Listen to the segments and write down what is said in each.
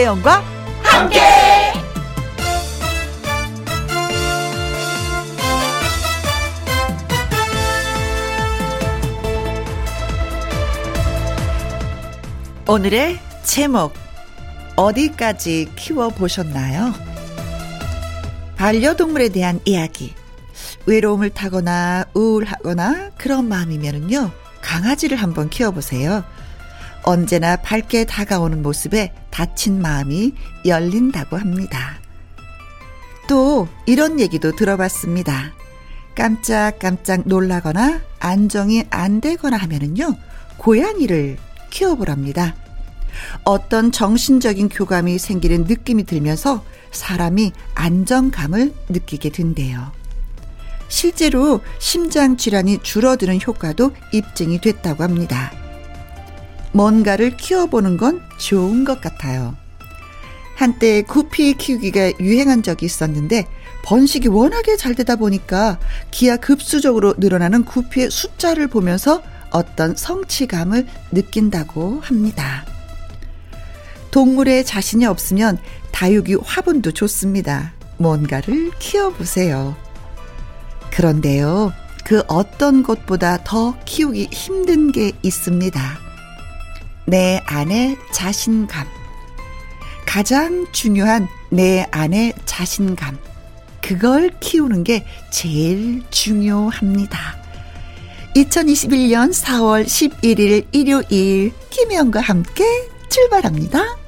김혜영과 함께. 오늘의 제목 어디까지 키워 보셨나요? 반려동물에 대한 이야기. 외로움을 타거나 우울하거나 그런 마음이면은요, 강아지를 한번 키워보세요. 언제나 밝게 다가오는 모습에 다친 마음이 열린다고 합니다. 또 이런 얘기도 들어봤습니다. 깜짝깜짝 놀라거나 안정이 안 되거나 하면은요, 고양이를 키워보랍니다. 어떤 정신적인 교감이 생기는 느낌이 들면서 사람이 안정감을 느끼게 된대요. 실제로 심장 질환이 줄어드는 효과도 입증이 됐다고 합니다. 뭔가를 키워보는 건 좋은 것 같아요. 한때 구피 키우기가 유행한 적이 있었는데 번식이 워낙에 잘 되다 보니까 기하급수적으로 늘어나는 구피의 숫자를 보면서 어떤 성취감을 느낀다고 합니다. 동물에 자신이 없으면 다육이 화분도 좋습니다. 뭔가를 키워보세요. 그런데요, 그 어떤 것보다 더 키우기 힘든 게 있습니다. 내 안의 자신감. 가장 중요한 내 안의 자신감. 그걸 키우는 게 제일 중요합니다. 2021년 4월 11일 일요일 김혜영과 함께 출발합니다.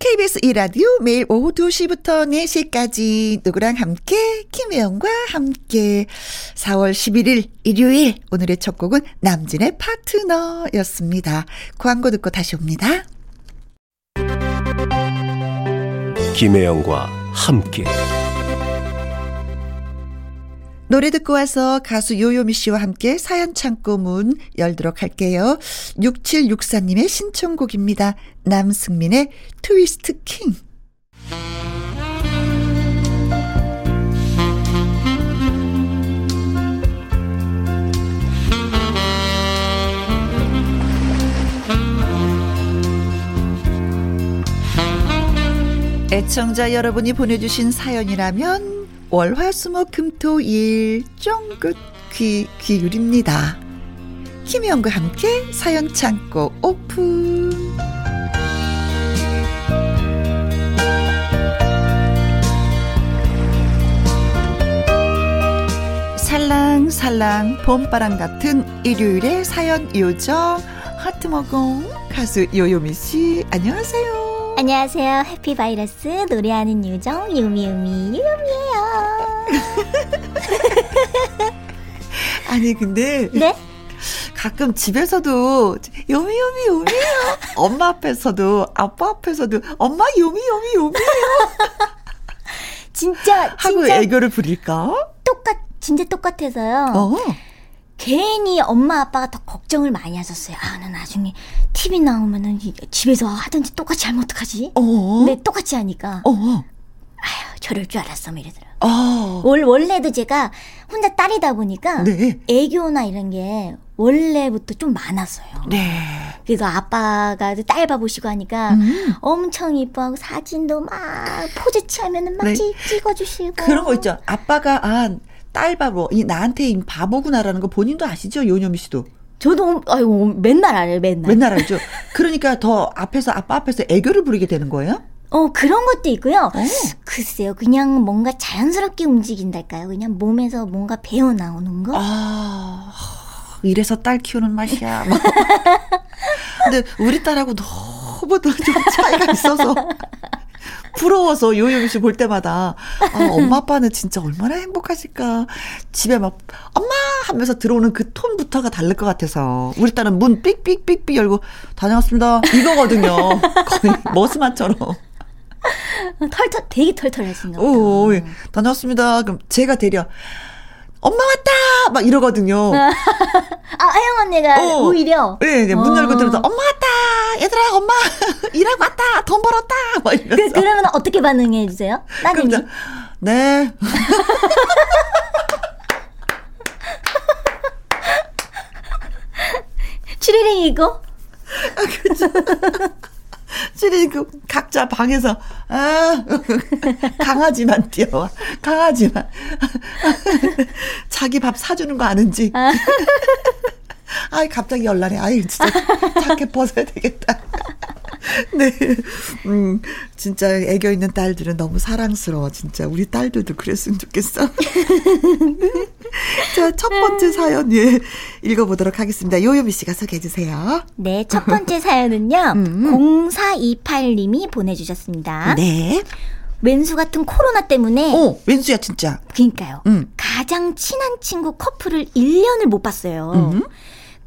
KBS 이라디오 매일 오후 2시부터 4시까지 누구랑 함께 김혜영과 함께 4월 11일 일요일 오늘의 첫 곡은 남진의 파트너였습니다. 광고 듣고 다시 옵니다. 김혜영과 함께 노래 듣고 와서 가수 요요미 씨와 함께 사연 창고 문 열도록 할게요. 6764님의 신청곡입니다. 남승민의 트위스트 킹. 애청자 여러분이 보내주신 사연이라면 월 화 수 목 금 토 일 쫑긋 귀 기울입니다. 김희영과 함께 사연 창고 오픈. 살랑살랑 봄바람 같은 일요일의 사연 요정 하트먹공 가수 요요미 씨 안녕하세요. 안녕하세요. 해피바이러스 노래하는 유정 유미유미 유미예요. 아니 근데 네? 가끔 집에서도 요미 요미 요미예요. 엄마 앞에서도 아빠 앞에서도 엄마 요미 요미 요미예요. 진짜 하고 진짜 애교를 부릴까? 똑같 진짜 똑같아서요. 어. 괜히 엄마 아빠가 더 걱정을 많이 하셨어요. 아, 나 나중에 TV 나오면은 집에서 하든지 똑같이 하면 어떡하지? 어. 근데 똑같이 하니까. 어. 아휴, 저럴 줄 알았어, 뭐 이러더라고요. 어. 월, 원래도 제가 혼자 딸이다 보니까 네. 애교나 이런 게 원래부터 좀 많았어요. 네. 그래서 아빠가 딸 봐보시고 하니까 음. 엄청 이뻐하고 사진도 막 포즈 취하면은 막 네. 찍어주시고. 그런 거 있죠. 아빠가 아 딸 바보, 이 나한테 바보구나라는 거 본인도 아시죠? 요녀미 씨도. 저도 아이고 맨날 알아요, 맨날. 맨날 알죠. 그러니까 더 앞에서 아빠 앞에서 애교를 부리게 되는 거예요? 어 그런 것도 있고요. 오. 어. 글쎄요, 그냥 뭔가 자연스럽게 움직인달까요? 그냥 몸에서 뭔가 배어 나오는 거. 아 이래서 딸 키우는 맛이야. 근데 우리 딸하고 너무 좀 차이가 있어서 부러워서 요요미 씨 볼 때마다 아, 엄마 아빠는 진짜 얼마나 행복하실까. 집에 막 엄마 하면서 들어오는 그 톤부터가 다를 것 같아서 우리 딸은 문 삑삑삑삑 열고 다녀왔습니다. 이거거든요. 거의 머스마처럼. 털털 되게 털털하신가 보다. 오, 예. 다녀왔습니다. 그럼 제가 데려 엄마 왔다! 막 이러거든요. 아, 하영 언니가 어. 오히려? 네, 네, 문 열고 어. 들어서 엄마 왔다! 얘들아, 엄마! 일하고 왔다! 돈 벌었다! 막 이러면서. 그, 그러면 어떻게 반응해 주세요? 따님이? 네. 추리링이고? 아, 그죠. 시린이 그 각자 방에서 아 강아지만 뛰어와 강아지만. 자기 밥 사주는 거 아는지. 아. 아이 갑자기 열나네. 아이 진짜. 자켓 벗어야 되겠다 네. 음, 진짜 애교 있는 딸들은 너무 사랑스러워. 진짜 우리 딸들도 그랬으면 좋겠어. 자, 첫 번째 사연, 예, 읽어보도록 하겠습니다. 요요미 씨가 소개해 주세요. 네, 첫 번째 사연은요, 음. 0428님이 보내주셨습니다. 네. 왼수 같은 코로나 때문에. 어, 왼수야, 진짜. 그니까요. 음. 가장 친한 친구 커플을 1년을 못 봤어요. 음.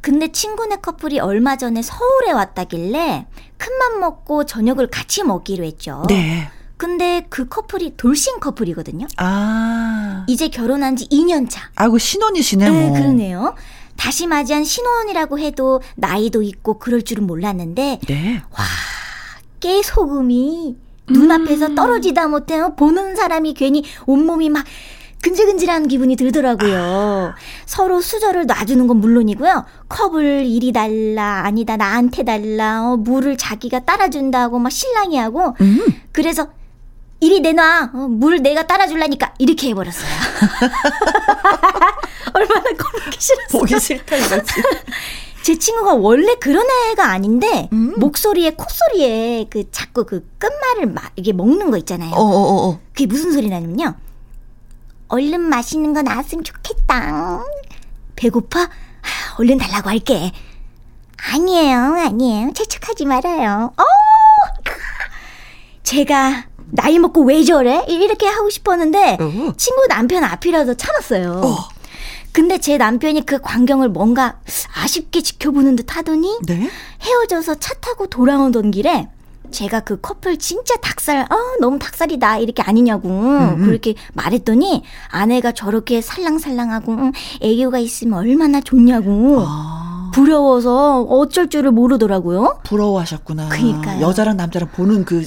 근데 친구네 커플이 얼마 전에 서울에 왔다길래 큰맘 먹고 저녁을 같이 먹기로 했죠. 네. 근데 그 커플이 돌싱 커플이거든요. 아. 이제 결혼한 지 2년 차. 아이고, 신혼이시네, 뭐. 네, 그러네요. 다시 맞이한 신혼이라고 해도 나이도 있고 그럴 줄은 몰랐는데. 네. 와, 깨 소금이 눈앞에서 음. 떨어지다 못해 보는 사람이 괜히 온몸이 막 근질근질한 기분이 들더라고요. 아. 서로 수저를 놔주는 건 물론이고요. 컵을 이리 달라, 아니다, 나한테 달라, 어, 물을 자기가 따라준다고 막 실랑이 하고, 음. 그래서 이리 내놔, 어, 물 내가 따라줄라니까, 이렇게 해버렸어요. 얼마나 꼴보기 싫었어. 보기 싫다, 이거지. 제 친구가 원래 그런 애가 아닌데 음. 목소리에 콧소리에 그 자꾸 그 끝말을 막 이게 먹는 거 있잖아요. 어어어. 그게 무슨 소리냐면요. 얼른 맛있는 거 나왔으면 좋겠다. 배고파? 아, 얼른 달라고 할게. 아니에요, 아니에요. 재촉하지 말아요. 어! 제가 나이 먹고 왜 저래? 이렇게 하고 싶었는데 어. 친구 남편 앞이라도 참았어요. 어. 근데 제 남편이 그 광경을 뭔가 아쉽게 지켜보는 듯 하더니 네? 헤어져서 차 타고 돌아오던 길에 제가 그 커플 진짜 닭살, 아, 너무 닭살이다. 이렇게 아니냐고. 음. 그렇게 말했더니 아내가 저렇게 살랑살랑하고, 응, 애교가 있으면 얼마나 좋냐고. 아. 부러워서 어쩔 줄을 모르더라고요. 부러워하셨구나. 그니까요. 여자랑 남자랑 보는 그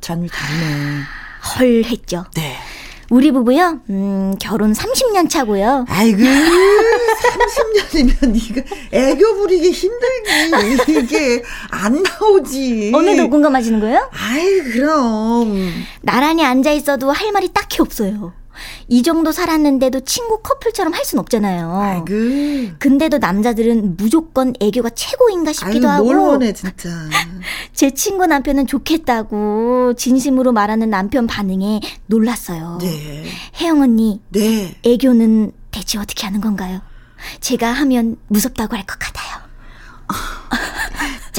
잔이 다르네. 헐 했죠. 네. 우리 부부요, 음, 결혼 30년 차고요. 아이고, 30년이면 이거 애교 부리기 힘들지. 이게 안 나오지. 오늘도 궁금하시는 거예요? 아이, 그럼. 나란히 앉아 있어도 할 말이 딱히 없어요. 이 정도 살았는데도 친구 커플처럼 할 순 없잖아요. 아이고. 근데도 남자들은 무조건 애교가 최고인가 싶기도 아유, 하고. 원해 진짜. 제 친구 남편은 좋겠다고 진심으로 말하는 남편 반응에 놀랐어요. 네. 혜영 언니. 네. 애교는 대체 어떻게 하는 건가요? 제가 하면 무섭다고 할 것 같아요.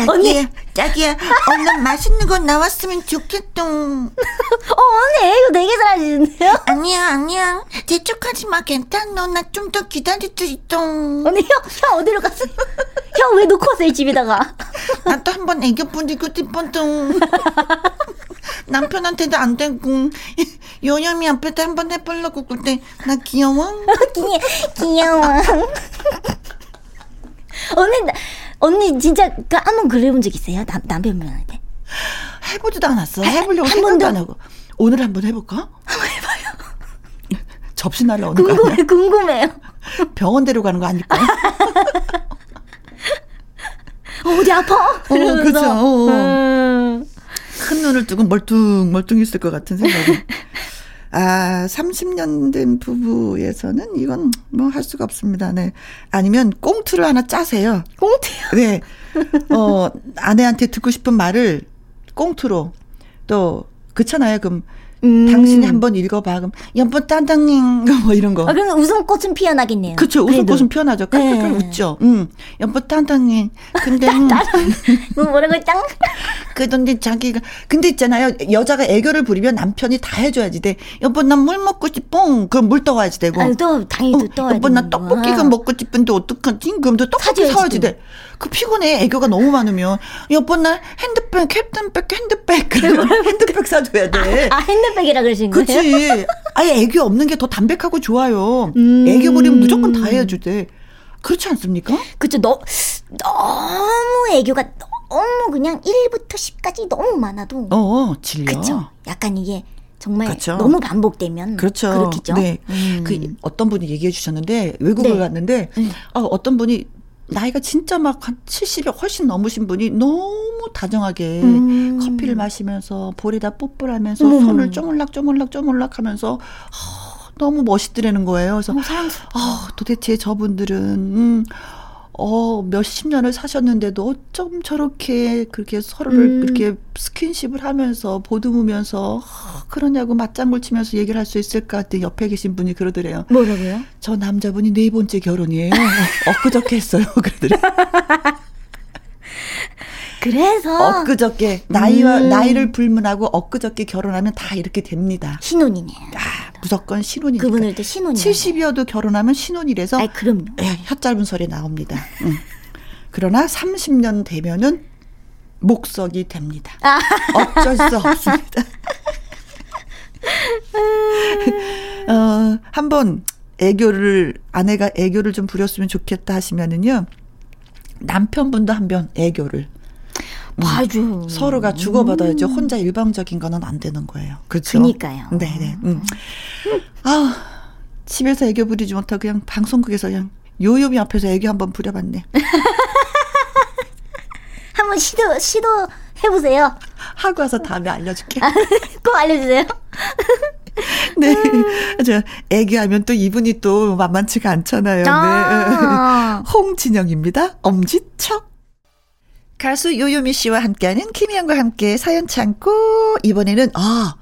자기야, 자기야, 얼른 맛있는 거 나왔으면 좋겠동. 어, 언니, 이거 되게 잘하시는데요? 아니야, 아니야. 재촉하지 마, 괜찮아. 나 좀 더 기다리더있동. 언니, 형, 형 어디로 갔어요? 형왜 놓고 왔어요, 집에다가? 나도 한 번 애교 부리고 싶었동. 남편한테도 안 되고, 요염이 앞에도 한 번 해보려고 그때, 나 귀여워? 귀, 귀여워. 언니, 언니 진짜 그 한번 그래본 적 있어요? 남, 남편분한테? 해보지도 않았어. 해보려고 한 번도 안 하고. 오늘 한번 해볼까? 한번 해봐요. 접시 날라오는 궁금해, 거 아니야? 궁금해요. 병원 데려가는 거 아닐까? 어, 어디 아파? 어, 그죠. 어. 음. 큰 눈을 뜨고 멀뚱 멀뚱 있을 것 같은 생각이. 아, 30년 된 부부에서는 이건 뭐 할 수가 없습니다. 네. 아니면 꽁트를 하나 짜세요. 꽁트요? 네. 어, 아내한테 듣고 싶은 말을 꽁트로 또 그렇잖아요. 그럼 음. 당신이 한번 읽어봐. 그럼 연보 따당잉 뭐 이런 거. 아, 그러면 웃음꽃은 피어나겠네요. 그렇죠. 웃음꽃은 피어나죠. 깔깔깔 네. 웃죠. 음. 연보 따당잉. 근데 음. 뭐 뭐라고 땅? 그런데 자기가 근데 있잖아요. 여자가 애교를 부리면 남편이 다 해줘야지 돼. 여보 나물 먹고 싶어. 그럼 물 떠와야지 되고. 아, 또 당연히 또 떠야 돼. 여보 나 떡볶이가 먹고 싶은데 어떡하지? 그럼 또 떡볶이 사와야지 돼. 그 피곤해. 애교가 너무 많으면. 여보 나 핸드백, 핸드백, 핸드백. 핸드백 사줘야 돼. 아, 아 핸드백 이라 그러신 거예요? 그치. 아예 애교 없는 게 더 담백하고 좋아요. 음. 애교 부리면 무조건 다 해주대. 그렇지 않습니까? 그쵸. 너, 너무 애교가 너무 그냥 1부터 10까지 너무 많아도. 어, 질려. 그쵸. 약간 이게 정말 그렇죠. 너무 반복되면 그렇죠. 그렇겠죠. 네. 음. 그 어떤 분이 얘기해 주셨는데 외국을 네. 갔는데 음. 어, 어떤 분이 나이가 진짜 막 한 70이 훨씬 넘으신 분이 너무 다정하게 음. 커피를 마시면서 볼에다 뽀뽀를 하면서 음. 손을 쪼물락 쪼물락 쪼물락 하면서 어, 너무 멋있더라는 거예요. 그래서 어, 도대체 저분들은 음, 어, 몇십 년을 사셨는데도 어쩜 저렇게 그렇게 서로를 음. 그렇게 스킨십을 하면서 보듬으면서 어, 그러냐고 맞장구 치면서 얘기를 할 수 있을까 했더니 옆에 계신 분이 그러더래요. 뭐라고요? 저 남자분이 네 번째 결혼이에요. 엊그저께 했어요. 그러더래요. 그래서 엊그저께 나이와 음. 나이를 불문하고 엊그저께 결혼하면 다 이렇게 됩니다. 신혼이네요. 아, 무조건 신혼이니까. 그분들도 신혼이 70이어도 결혼하면 신혼이래서 아, 그럼요. 예, 혀 짧은 소리 나옵니다. 응. 그러나 30년 되면은 목석이 됩니다. 아. 어쩔 수 없습니다. 어, 한번 애교를 아내가 애교를 좀 부렸으면 좋겠다 하시면은요. 남편분도 한번 애교를 맞아. 서로가 주고받아야죠. 음. 혼자 일방적인 거는 안 되는 거예요. 그렇죠? 그니까요. 네, 네. 음. 아, 집에서 애교 부리지 못하고 그냥 방송국에서 그냥 요요미 앞에서 애교 한번 부려봤네. 한번 시도 시도 해보세요. 하고 와서 다음에 알려줄게. 아, 꼭 알려주세요. 네. 저 애교하면 또 이분이 또 만만치가 않잖아요. 아~ 네. 홍진영입니다. 엄지척. 가수 요요미 씨와 함께하는 김희영과 함께 사연 참고 이번에는 아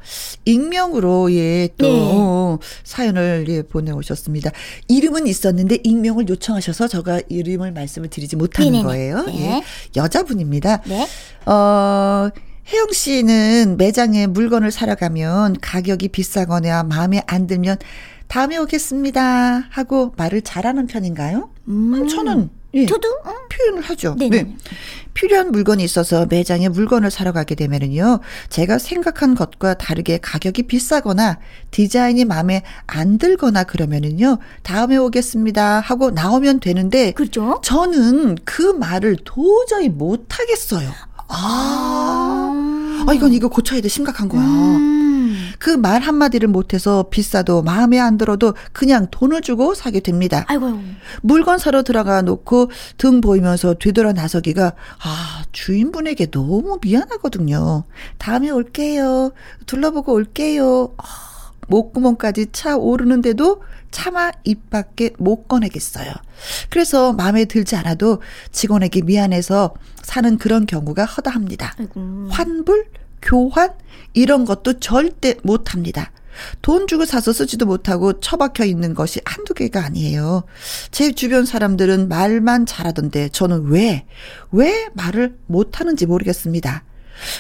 익명으로 예또 네. 사연을 예 보내오셨습니다. 이름은 있었는데 익명을 요청하셔서 제가 이름을 말씀을 드리지 못하는 네네네. 거예요. 네. 예. 여자분입니다. 네. 어 혜영 씨는 매장에 물건을 사러 가면 가격이 비싸거나 마음에 안 들면 다음에 오겠습니다 하고 말을 잘하는 편인가요? 음. 저는 예, 저도 어? 표현을 하죠. 네네. 네. 필요한 물건이 있어서 매장에 물건을 사러 가게 되면은요. 제가 생각한 것과 다르게 가격이 비싸거나 디자인이 마음에 안 들거나 그러면은요. 다음에 오겠습니다 하고 나오면 되는데 그렇죠? 저는 그 말을 도저히 못 하겠어요. 아. 아, 이건 이거 고쳐야 돼. 심각한 거야. 음. 그말 한마디를 못해서 비싸도 마음에 안 들어도 그냥 돈을 주고 사게 됩니다. 아이고. 물건 사러 들어가 놓고 등 보이면서 뒤돌아 나서기가 아, 주인분에게 너무 미안하거든요. 다음에 올게요. 둘러보고 올게요. 아, 목구멍까지 차 오르는데도 차마 입 밖에 못 꺼내겠어요. 그래서 마음에 들지 않아도 직원에게 미안해서 사는 그런 경우가 허다합니다. 아이고. 환불? 교환 이런 것도 절대 못 합니다. 돈 주고 사서 쓰지도 못하고 처박혀 있는 것이 한두 개가 아니에요. 제 주변 사람들은 말만 잘하던데 저는 왜, 왜 말을 못하는지 모르겠습니다.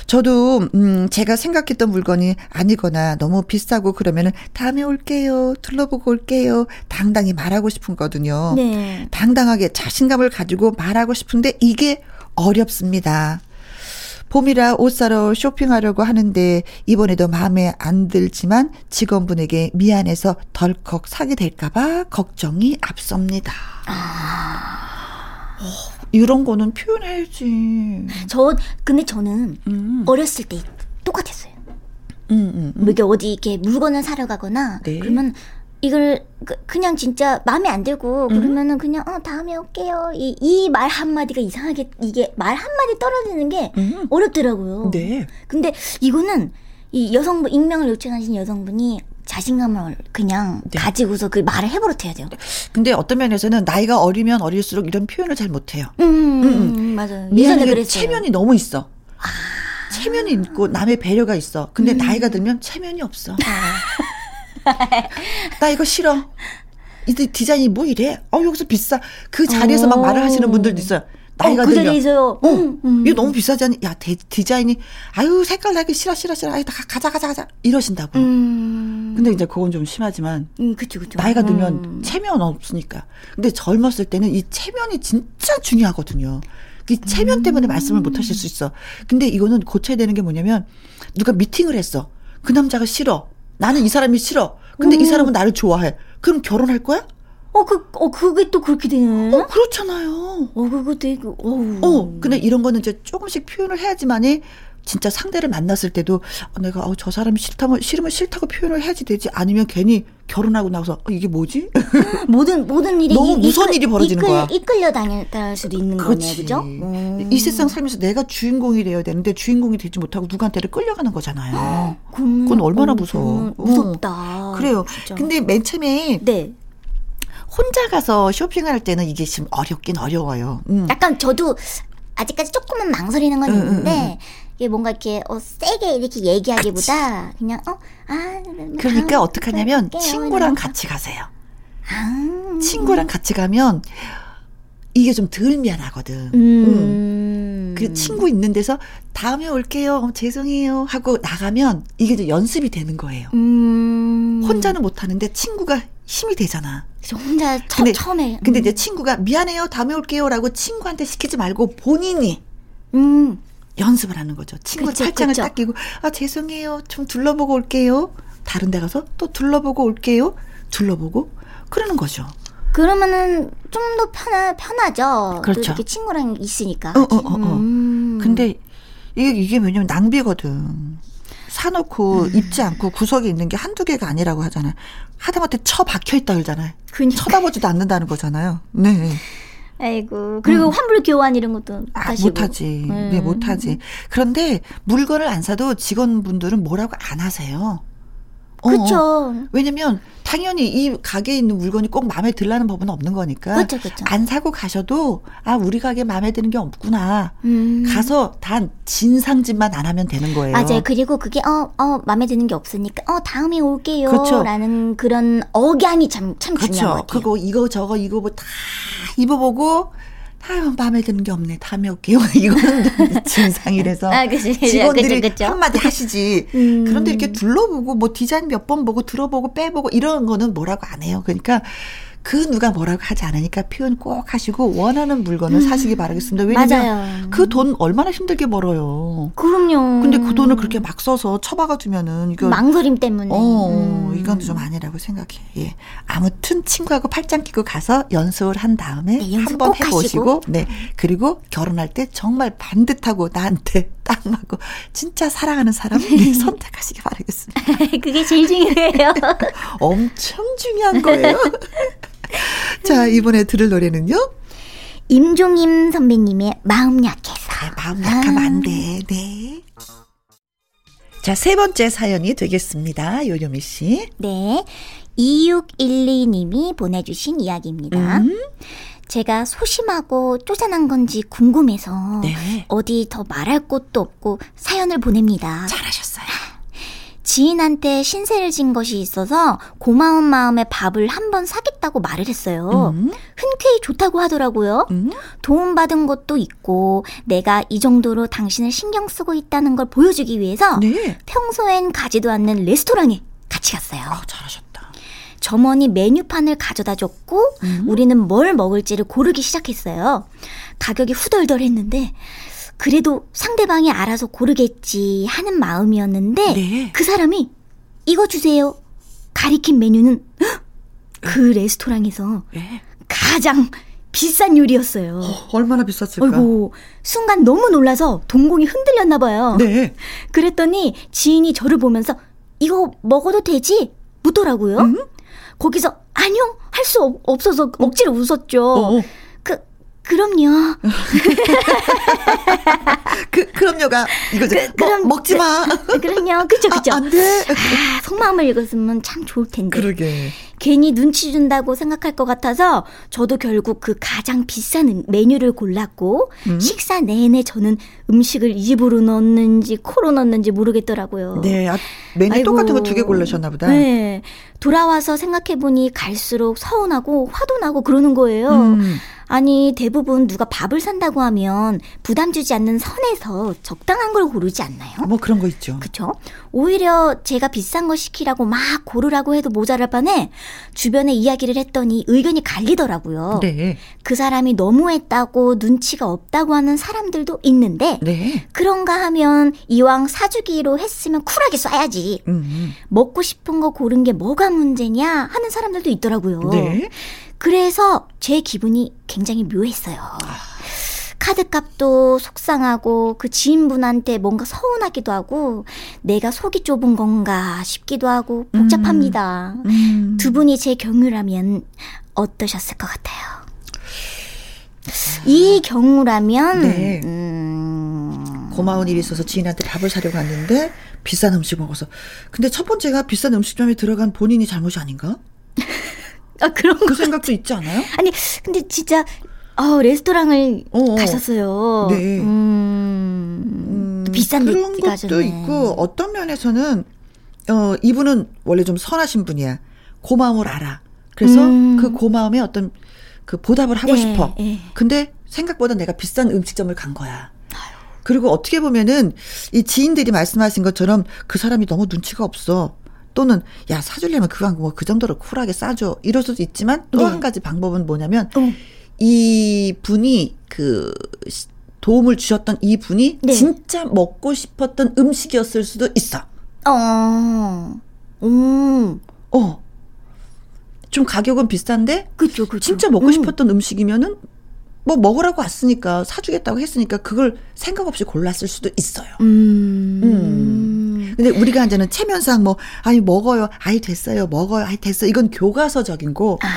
저도, 음, 제가 생각했던 물건이 아니거나 너무 비싸고 그러면은 다음에 올게요. 둘러보고 올게요. 당당히 말하고 싶은거든요. 네. 당당하게 자신감을 가지고 말하고 싶은데 이게 어렵습니다. 봄이라 옷 사러 쇼핑하려고 하는데 이번에도 마음에 안 들지만 직원분에게 미안해서 덜컥 사게 될까봐 걱정이 앞섭니다. 아. 어, 이런 거는 표현해야지. 저 근데 저는 음. 어렸을 때 똑같았어요. 음, 음, 음. 뭐 이게 어디 이렇게 물건을 사러 가거나 네. 그러면 이걸 그, 냥 진짜 마음에 안 들고 음. 그러면은 그냥 어 다음에 올게요. 이 이 말 한마디가 이상하게 이게 말 한마디 떨어지는 게 음. 어렵더라고요. 네. 근데 이거는 이 여성분 익명을 요청하신 여성분이 자신감을 그냥 네. 가지고서 그 말을 해버릇해야 돼요. 근데 어떤 면에서는 나이가 어리면 어릴수록 이런 표현을 잘 못해요. 음, 음, 음. 음 맞아요. 예전에 그랬어요. 체면이 너무 있어. 아. 체면이 있고 남의 배려가 있어. 근데 음. 나이가 들면 체면이 없어. 아. 나 이거 싫어. 이 디자인이 뭐 이래? 어, 여기서 비싸. 그 자리에서 막 말을 하시는 분들도 있어요. 나이가 어, 그 들면. 자리에서요. 어, 음, 음. 이거 너무 비싸지 않니? 야, 데, 디자인이, 아유, 색깔 나기 싫어, 싫어, 싫어. 아유, 가, 가자, 가자, 가자. 이러신다고. 음. 근데 이제 그건 좀 심하지만. 음, 그쵸, 그쵸. 나이가 들면 음. 체면 없으니까. 근데 젊었을 때는 이 체면이 진짜 중요하거든요. 그 체면 때문에 말씀을 못 하실 수 있어. 근데 이거는 고쳐야 되는 게 뭐냐면, 누가 미팅을 했어. 그 남자가 싫어. 나는 이 사람이 싫어. 근데 음. 이 사람은 나를 좋아해. 그럼 결혼할 거야? 어, 그, 어, 그게 또 그렇게 되네. 어, 그렇잖아요. 어, 그거 되게, 어 어, 근데 이런 거는 이제 조금씩 표현을 해야지만이 진짜 상대를 만났을 때도 어, 내가 어, 저 사람이 싫다면 싫으면 싫다고 표현을 해야지 되지 아니면 괜히 결혼하고 나서 어, 이게 뭐지? 모든 모든 일이 너무 무서운 일이 벌어지는 이끌, 거야. 이끌려 다닐 수도 있는 거네요, 그죠? 음. 이 세상 살면서 내가 주인공이 되어야 되는데 주인공이 되지 못하고 누구한테를 끌려가는 거잖아요. 그건, 얼마나 어, 무서워. 무섭다. 어. 그래요. 진짜. 근데 맨 처음에 네. 혼자 가서 쇼핑을 할 때는 이게 지금 어렵긴 어려워요. 음. 약간 저도 아직까지 조금은 망설이는 건 음, 있는데 이게 뭔가 이렇게 어, 세게 이렇게 얘기하기보다 그치. 그냥 어 아, 그러니까 어떻게 하냐면 친구랑 같이 가세요. 아. 친구랑 같이 가면 이게 좀 덜 미안하거든. 음. 음. 그 친구 있는 데서 다음에 올게요. 어, 죄송해요. 하고 나가면 이게 좀 연습이 되는 거예요. 음. 혼자는 못 하는데 친구가 힘이 되잖아. 혼자 처, 근데, 처음에. 근데 이제 음. 친구가 미안해요. 다음에 올게요라고 친구한테 시키지 말고 본인이 음. 연습을 하는 거죠. 친구 그쵸, 팔짱을 그쵸. 딱 끼고 아 죄송해요. 좀 둘러보고 올게요. 다른 데 가서 또 둘러보고 올게요. 둘러보고 그러는 거죠. 그러면은 좀 더 편하 편하죠. 그렇죠. 이렇게 친구랑 있으니까. 어, 어, 어, 어. 음. 근데 이게 이게 왜냐면 낭비거든. 사놓고 음. 입지 않고 구석에 있는 게 한두 개가 아니라고 하잖아요. 하다못해 처 박혀 있다 그러잖아요. 그러니까. 쳐다보지도 않는다는 거잖아요. 네. 아이고 그리고 음. 환불 교환 이런 것도 아, 못하지. 음. 네, 못하지. 그런데 물건을 안 사도 직원분들은 뭐라고 안 하세요. 그렇죠. 어. 왜냐면 당연히 이 가게에 있는 물건이 꼭 마음에 들라는 법은 없는 거니까. 그렇죠, 그렇죠. 안 사고 가셔도 아 우리 가게 마음에 드는 게 없구나. 음. 가서 단 진상짓만 안 하면 되는 거예요. 맞아요. 그리고 그게 어어 어, 마음에 드는 게 없으니까 어 다음에 올게요라는 그렇죠. 그런 억양이 참참. 중요한 것 같아요. 그리고 이거 저거 이거 뭐 다 입어보고 아유 마음에 드는 게 없네. 다음에 올게요. 이거는 진상이라서 아, 직원들이 그쵸, 그쵸? 한마디 하시지. 음. 그런데 이렇게 둘러보고 뭐 디자인 몇 번 보고 들어보고 빼보고 이런 거는 뭐라고 안 해요. 그러니까 그 누가 뭐라고 하지 않으니까 표현 꼭 하시고 원하는 물건을 음. 사시기 바라겠습니다. 왜냐면 그 돈 얼마나 힘들게 벌어요. 그럼요. 근데 그 돈을 그렇게 막 써서 처박아 두면은 이거 망설임 때문에. 어, 음. 이건 좀 아니라고 생각해. 예. 아무튼 친구하고 팔짱 끼고 가서 연습을 한 다음에 네, 한번 해 보시고 네. 그리고 결혼할 때 정말 반듯하고 나한테 딱 맞고 진짜 사랑하는 사람 네, 선택하시기 바라겠습니다. 그게 제일 중요해요. 엄청 중요한 거예요. 자, 이번에 들을 노래는요? 임종임 선배님의 마음 약해서. 아, 마음 약하면 아. 안 돼. 네. 자, 세 번째 사연이 되겠습니다. 요요미 씨. 네. 2612님이 보내주신 이야기입니다. 음. 제가 소심하고 쪼잔한 건지 궁금해서 네. 어디 더 말할 곳도 없고 사연을 보냅니다. 잘하셨어요. 지인한테 신세를 진 것이 있어서 고마운 마음에 밥을 한 번 사겠다고 말을 했어요. 음. 흔쾌히 좋다고 하더라고요. 음. 도움받은 것도 있고 내가 이 정도로 당신을 신경 쓰고 있다는 걸 보여주기 위해서 네. 평소엔 가지도 않는 레스토랑에 같이 갔어요. 아, 잘하셨다. 점원이 메뉴판을 가져다 줬고 음. 우리는 뭘 먹을지를 고르기 시작했어요. 가격이 후덜덜 했는데 그래도 상대방이 알아서 고르겠지 하는 마음이었는데 네. 그 사람이 이거 주세요. 가리킨 메뉴는 그 레스토랑에서 네. 가장 비싼 요리였어요. 어, 얼마나 비쌌을까? 아이고, 순간 너무 놀라서 동공이 흔들렸나 봐요. 네. 그랬더니 지인이 저를 보면서 이거 먹어도 되지? 묻더라고요. 음? 거기서 아니요, 할 수 없어서 억지로 웃었죠. 어, 어. 그럼요. 그, 그럼요가 이거죠. 그, 그럼, 먹, 먹지 마. 그, 그럼요. 그쵸, 그쵸. 아, 안 돼. 아, 속마음을 읽었으면 참 좋을 텐데. 그러게. 괜히 눈치 준다고 생각할 것 같아서 저도 결국 그 가장 비싼 메뉴를 골랐고 음? 식사 내내 저는 음식을 입으로 넣었는지 코로 넣었는지 모르겠더라고요. 네. 아, 메뉴 아이고, 똑같은 거 두 개 골라셨나 보다. 네. 돌아와서 생각해 보니 갈수록 서운하고 화도 나고 그러는 거예요. 음. 아니, 대부분 누가 밥을 산다고 하면 부담 주지 않는 선에서 적당한 걸 고르지 않나요? 뭐 그런 거 있죠. 그쵸? 오히려 제가 비싼 거 시키라고 막 고르라고 해도 모자랄 반에 주변에 이야기를 했더니 의견이 갈리더라고요. 네. 그 사람이 너무했다고 눈치가 없다고 하는 사람들도 있는데 네. 그런가 하면 이왕 사주기로 했으면 쿨하게 쏴야지. 음. 먹고 싶은 거 고른 게 뭐가 문제냐 하는 사람들도 있더라고요. 네. 그래서 제 기분이 굉장히 묘했어요. 카드값도 속상하고 그 지인분한테 뭔가 서운하기도 하고 내가 속이 좁은 건가 싶기도 하고 복잡합니다. 음. 음. 두 분이 제 경우라면 어떠셨을 것 같아요? 이 경우라면 네. 음... 고마운 일이 있어서 지인한테 밥을 사려고 왔는데 비싼 음식 먹어서 근데 첫 번째가 비싼 음식점에 들어간 본인이 잘못이 아닌가? 아 그런 그 생각도 있지 않아요? 아니 근데 진짜 어, 레스토랑을 어어. 어. 가셨어요. 네. 음, 음 비싼 그런 것도 가셨네. 있고 어떤 면에서는 어 이분은 원래 좀 선하신 분이야. 고마움을 알아. 그래서 음. 그 고마움에 어떤 그 보답을 하고 네, 싶어. 네. 근데 생각보다 내가 비싼 음식점을 간 거야. 그리고 어떻게 보면은 이 지인들이 말씀하신 것처럼 그 사람이 너무 눈치가 없어. 또는 야 사주려면 그거 뭐그 정도로 쿨하게 싸줘 이럴 수도 있지만 또한 네. 가지 방법은 뭐냐면 어. 이 분이 그 도움을 주셨던 이 분이 네. 진짜 먹고 싶었던 음식이었을 수도 있어. 어. 음. 어. 좀 가격은 비싼데 그쵸, 그쵸. 진짜 먹고 음. 싶었던 음식이면은 뭐 먹으라고 왔으니까 사주겠다고 했으니까 그걸 생각 없이 골랐을 수도 있어요. 음. 음. 근데 우리가 이제는 체면상 뭐 아니 먹어요. 아이 됐어요. 먹어요. 아이 됐어. 이건 교과서적인 거고 아,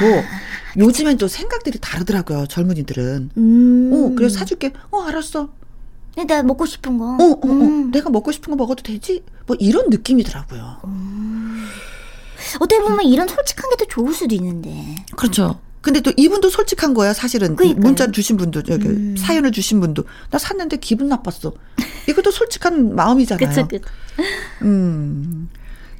요즘엔 또 생각들이 다르더라고요. 젊은이들은. 음. 어, 그래서 사줄게. 어, 알았어. 내가 먹고 싶은 거. 어, 어, 어. 음. 내가 먹고 싶은 거 먹어도 되지? 뭐 이런 느낌이더라고요. 음. 어떻게 보면 이런 솔직한 게 더 좋을 수도 있는데. 그렇죠. 근데 또 이분도 솔직한 거야, 사실은. 그러니까요. 문자 주신 분도, 여기 음. 사연을 주신 분도. 나 샀는데 기분 나빴어. 이것도 솔직한 마음이잖아요. 그쵸, 그쵸. 음.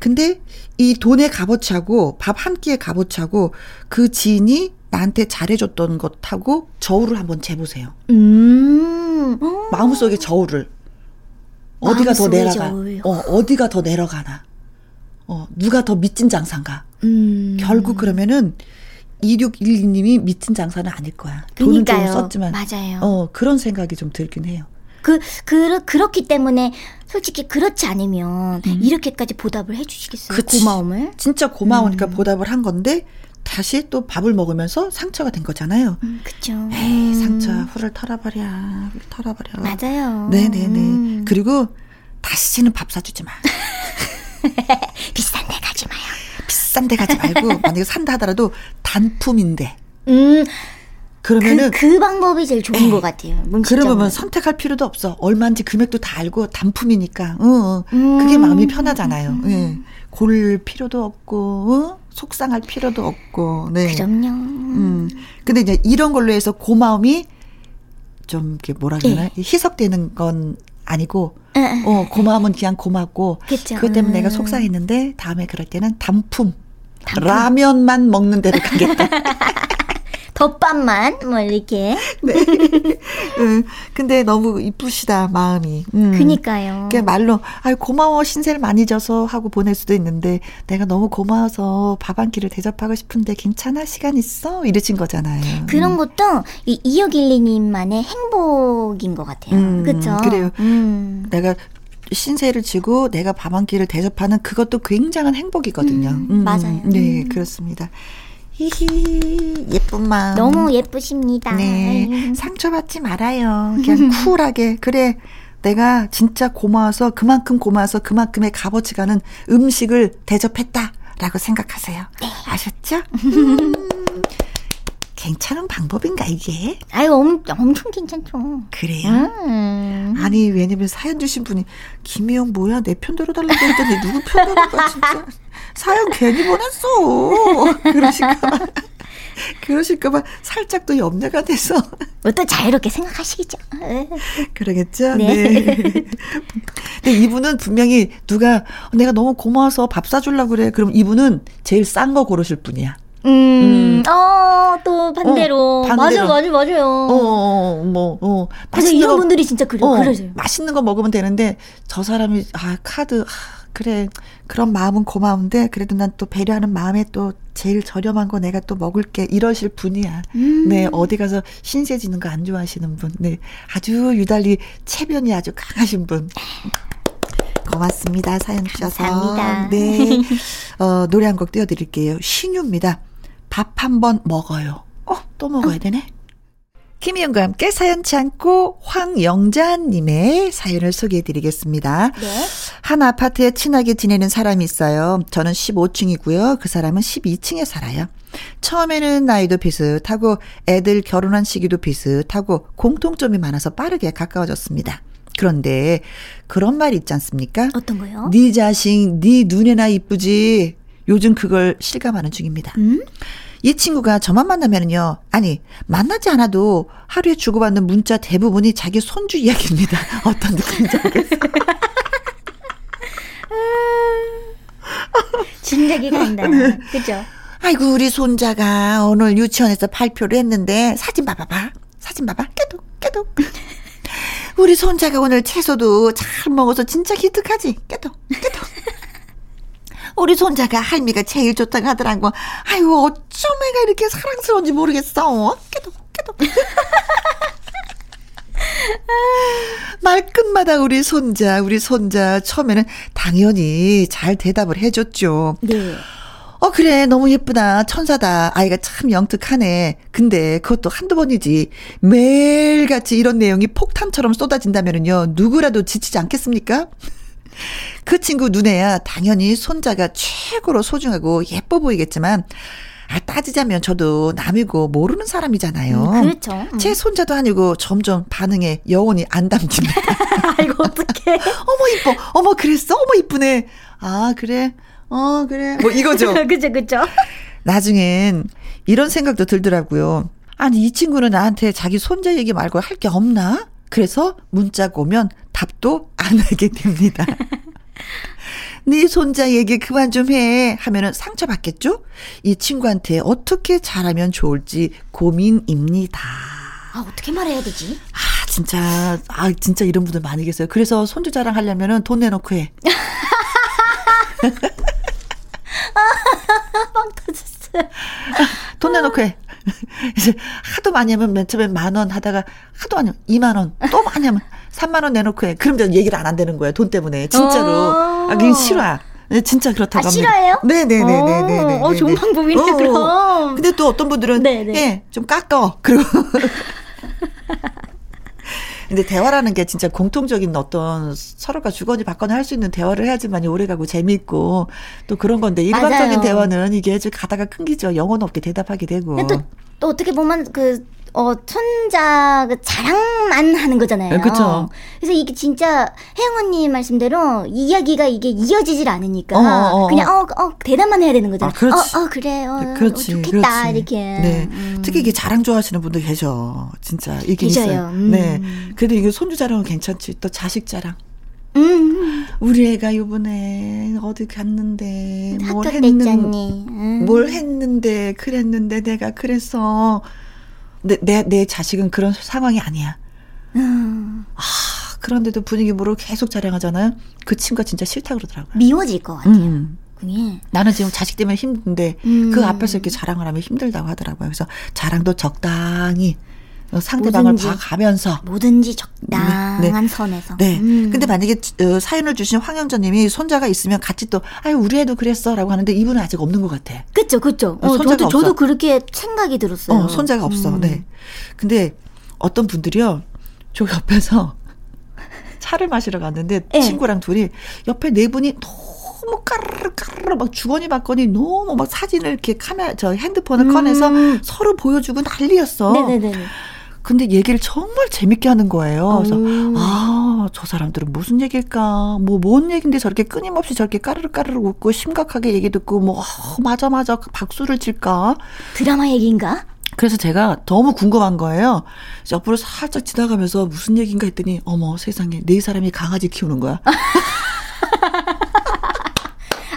근데 이 돈의 값어치하고 밥 한 끼의 값어치하고 그 지인이 나한테 잘해줬던 것하고 저울을 한번 재보세요. 음. 마음속에 저울을. 어디가 더 내려가? 어, 어디가 더 내려가나? 어, 누가 더 미친 장사인가? 음. 결국 그러면은 2612님이 미친 장사는 아닐 거야. 돈은 좀 썼지만. 맞아요. 어, 그런 생각이 좀 들긴 해요. 그, 그, 그렇기 때문에 솔직히 그렇지 않으면 음. 이렇게까지 보답을 해 주시겠어요? 그치. 고마움을? 진짜 고마우니까 음. 보답을 한 건데 다시 또 밥을 먹으면서 상처가 된 거잖아요. 음, 그죠. 에이, 상처, 후를 털어버려, 후를 털어버려. 맞아요. 네네네. 음. 그리고 다시는 밥 사주지 마. 비싼 데 가지 마요. 비싼 데 가지 말고 만약에 산다 하더라도 단품인데. 음. 그러면은 그, 그 방법이 제일 좋은 네. 것 같아요. 그러면 선택할 필요도 없어. 얼마인지 금액도 다 알고 단품이니까. 어, 음. 그게 마음이 편하잖아요. 음. 예. 고를 필요도 없고 어? 속상할 필요도 없고. 네. 그럼요. 음. 근데 이제 이런 걸로 해서 고마움이 좀 이렇게 뭐라 그러나 네. 희석되는 건 아니고 어 고마움은 그냥 고맙고 그쵸. 그것 때문에 음. 내가 속상했는데 다음에 그럴 때는 단품, 단품. 라면만 먹는 데를 가겠다. 덮밥만 뭐 이렇게. 네. 음, 근데 너무 이쁘시다 마음이. 음. 그니까요. 그 말로 아 고마워 신세를 많이 져서 하고 보낼 수도 있는데 내가 너무 고마워서 밥 한 끼를 대접하고 싶은데 괜찮아 시간 있어 이러신 거잖아요. 그런 음. 것도 이 이혁일리님만의 행복인 것 같아요. 음, 그렇죠. 그래요. 음. 내가 신세를 지고 내가 밥 한 끼를 대접하는 그것도 굉장한 행복이거든요. 음, 음, 맞아요. 네, 그렇습니다. 히히 예쁜 마음 너무 예쁘십니다. 네 상처받지 말아요. 그냥 쿨하게 그래 내가 진짜 고마워서 그만큼 고마워서 그만큼의 값어치 가 는 음식을 대접했다라고 생각하세요. 네. 아셨죠? 음. 괜찮은 방법인가 이게? 아유 엄, 엄청 괜찮죠. 그래요? 음. 아니 왜냐면 사연 주신 분이 김혜영 뭐야 내 편 들어달라고 했더니 누구 편 들어가 진짜 사연 괜히 보냈어. 그러실까봐. 그러실까봐 살짝 또 염려가 돼서. 또 자유롭게 생각하시겠죠. 그러겠죠? 네. 네. 근데 이분은 분명히 누가 내가 너무 고마워서 밥 사주려고 그래. 그럼 이분은 제일 싼 거 고르실 분이야. 음, 음. 어, 또 반대로. 어, 반대로. 맞아요, 맞아요, 맞아요. 어, 어, 어 뭐, 어. 그래서 이런 거, 분들이 진짜 그래, 어, 그러세요. 맛있는 거 먹으면 되는데, 저 사람이, 아, 카드, 아, 그래, 그런 마음은 고마운데, 그래도 난 또 배려하는 마음에 또 제일 저렴한 거 내가 또 먹을게. 이러실 분이야. 음. 네, 어디 가서 신세 지는 거 안 좋아하시는 분. 네, 아주 유달리 체면이 아주 강하신 분. 고맙습니다. 사연 주셔서. 감사합니다. 네. 어, 노래 한 곡 띄워드릴게요. 신유입니다. 밥 한 번 먹어요. 어, 또 먹어야 어. 되네. 김희영과 함께 사연치 않고 황영자님의 사연을 소개해 드리겠습니다. 네. 한 아파트에 친하게 지내는 사람이 있어요. 저는 15층이고요. 그 사람은 12층에 살아요. 처음에는 나이도 비슷하고 애들 결혼한 시기도 비슷하고 공통점이 많아서 빠르게 가까워졌습니다. 그런데 그런 말 있지 않습니까? 어떤 거요? 네 자식 네 눈에나 이쁘지. 요즘 그걸 실감하는 중입니다. 음? 이 친구가 저만 만나면은요, 아니, 만나지 않아도 하루에 주고받는 문자 대부분이 자기 손주 이야기입니다. 어떤 느낌인지 알겠어요. 진작이 간다. 네. 그죠? 아이고, 우리 손자가 오늘 유치원에서 발표를 했는데, 사진 봐봐봐. 사진 봐봐. 깨도, 깨도. 우리 손자가 오늘 채소도 잘 먹어서 진짜 기특하지? 깨도, 깨도. 우리 손자가 할미가 제일 좋다고 하더라고. 아이고, 어쩜 애가 이렇게 사랑스러운지 모르겠어. 깨도, 깨도. 말끝마다 우리 손자, 우리 손자 처음에는 당연히 잘 대답을 해줬죠. 네. 어, 그래. 너무 예쁘다. 천사다. 아이가 참 영특하네. 근데 그것도 한두 번이지. 매일같이 이런 내용이 폭탄처럼 쏟아진다면은요. 누구라도 지치지 않겠습니까? 그 친구 눈에야 당연히 손자가 최고로 소중하고 예뻐 보이겠지만 아, 따지자면 저도 남이고 모르는 사람이잖아요. 음, 그렇죠. 음. 제 손자도 아니고 점점 반응에 영혼이 안 담깁니다. 아이고, 어떡해. 어머, 이뻐. 어머, 그랬어? 어머, 이쁘네. 아, 그래. 어, 그래. 뭐 이거죠. 그죠, 그죠. 나중엔 이런 생각도 들더라고요. 아니, 이 친구는 나한테 자기 손자 얘기 말고 할 게 없나? 그래서 문자가 오면 답도 안 하게 됩니다. 네 손자 얘기 그만 좀 해. 하면은 상처받겠죠? 이 친구한테 어떻게 잘하면 좋을지 고민입니다. 아, 어떻게 말해야 되지? 아, 진짜, 아, 진짜 이런 분들 많이 계세요. 그래서 손주 자랑 하려면은 돈 내놓고 해. 빵 터졌어요. 돈 내놓고 해. 이제 하도 많이 하면 맨 처음에 만 원 하다가 하도 많이 하면 2만 원, 또 많이 하면 3만 원 내놓고 해. 그럼 전 얘기를 안 한다는 거예요. 돈 때문에. 진짜로. 아, 그게 싫어. 네, 진짜 그렇다고 아, 합니다. 싫어요? 네네네네네. 어, 좋은 방법이네, 어, 어. 그럼. 근데 또 어떤 분들은, 네네. 예, 좀 깎어. 그리고. 근데 대화라는 게 진짜 공통적인 어떤 서로가 주거니 받거니 할수 있는 대화를 해야지만이 오래가고 재미있고 또 그런 건데 일반적인 맞아요. 대화는 이게 가다가 끊기죠. 영혼 없게 대답하게 되고. 또, 또 어떻게 보면 그 어, 손자 그 자랑만 하는 거잖아요. 네, 그렇죠. 그래서 이게 진짜 혜영 언니 말씀대로 이야기가 이게 이어지질 않으니까 어, 어, 어. 그냥 어, 어 대답만 해야 되는 거잖아요. 아, 그렇지. 어, 어 그래. 어, 네, 그렇지. 어, 좋겠다 그렇지. 이렇게. 네. 음. 특히 이게 자랑 좋아하시는 분들 계셔. 진짜 이게 있어요. 음. 네. 그래도 이게 손주 자랑은 괜찮지. 또 자식 자랑. 음. 우리 애가 요번에 어디 갔는데 뭘 했는데 음. 뭘 했는데 그랬는데 내가 그래서 내, 내, 내 자식은 그런 상황이 아니야. 음. 아, 그런데도 분위기 모르고 계속 자랑하잖아요. 그 친구가 진짜 싫다 그러더라고요. 미워질 것 같아요. 음. 그게. 나는 지금 자식 때문에 힘든데 음. 그 앞에서 이렇게 자랑을 하면 힘들다고 하더라고요. 그래서 자랑도 적당히 상대방을 뭐든지, 봐가면서 뭐든지 적당한 네, 네. 선에서. 네. 음. 근데 만약에 어, 사연을 주신 황영자님이 손자가 있으면 같이 또 아유 우리 애도 그랬어라고 하는데 이분은 아직 없는 것 같아. 그렇죠, 그렇죠. 어, 저도 없어. 저도 그렇게 생각이 들었어요. 어, 손자가 없어. 음. 네. 근데 어떤 분들이요, 저 옆에서 차를 마시러 갔는데 네. 친구랑 둘이 옆에 네 분이 너무 까르르 까르르 막 주거니 받거니 너무 막 사진을 이렇게 카메라 저 핸드폰을 음. 꺼내서 서로 보여주고 난리였어. 네네네. 근데 얘기를 정말 재밌게 하는 거예요. 그래서 오. 아, 저 사람들은 무슨 얘기일까? 뭐 뭔 얘긴데 저렇게 끊임없이 저렇게 까르르 까르르 웃고 심각하게 얘기 듣고 뭐 어, 맞아 맞아 박수를 칠까? 드라마 얘기인가? 그래서 제가 너무 궁금한 거예요. 옆으로 살짝 지나가면서 무슨 얘기인가 했더니 어머 세상에 네 사람이 강아지 키우는 거야.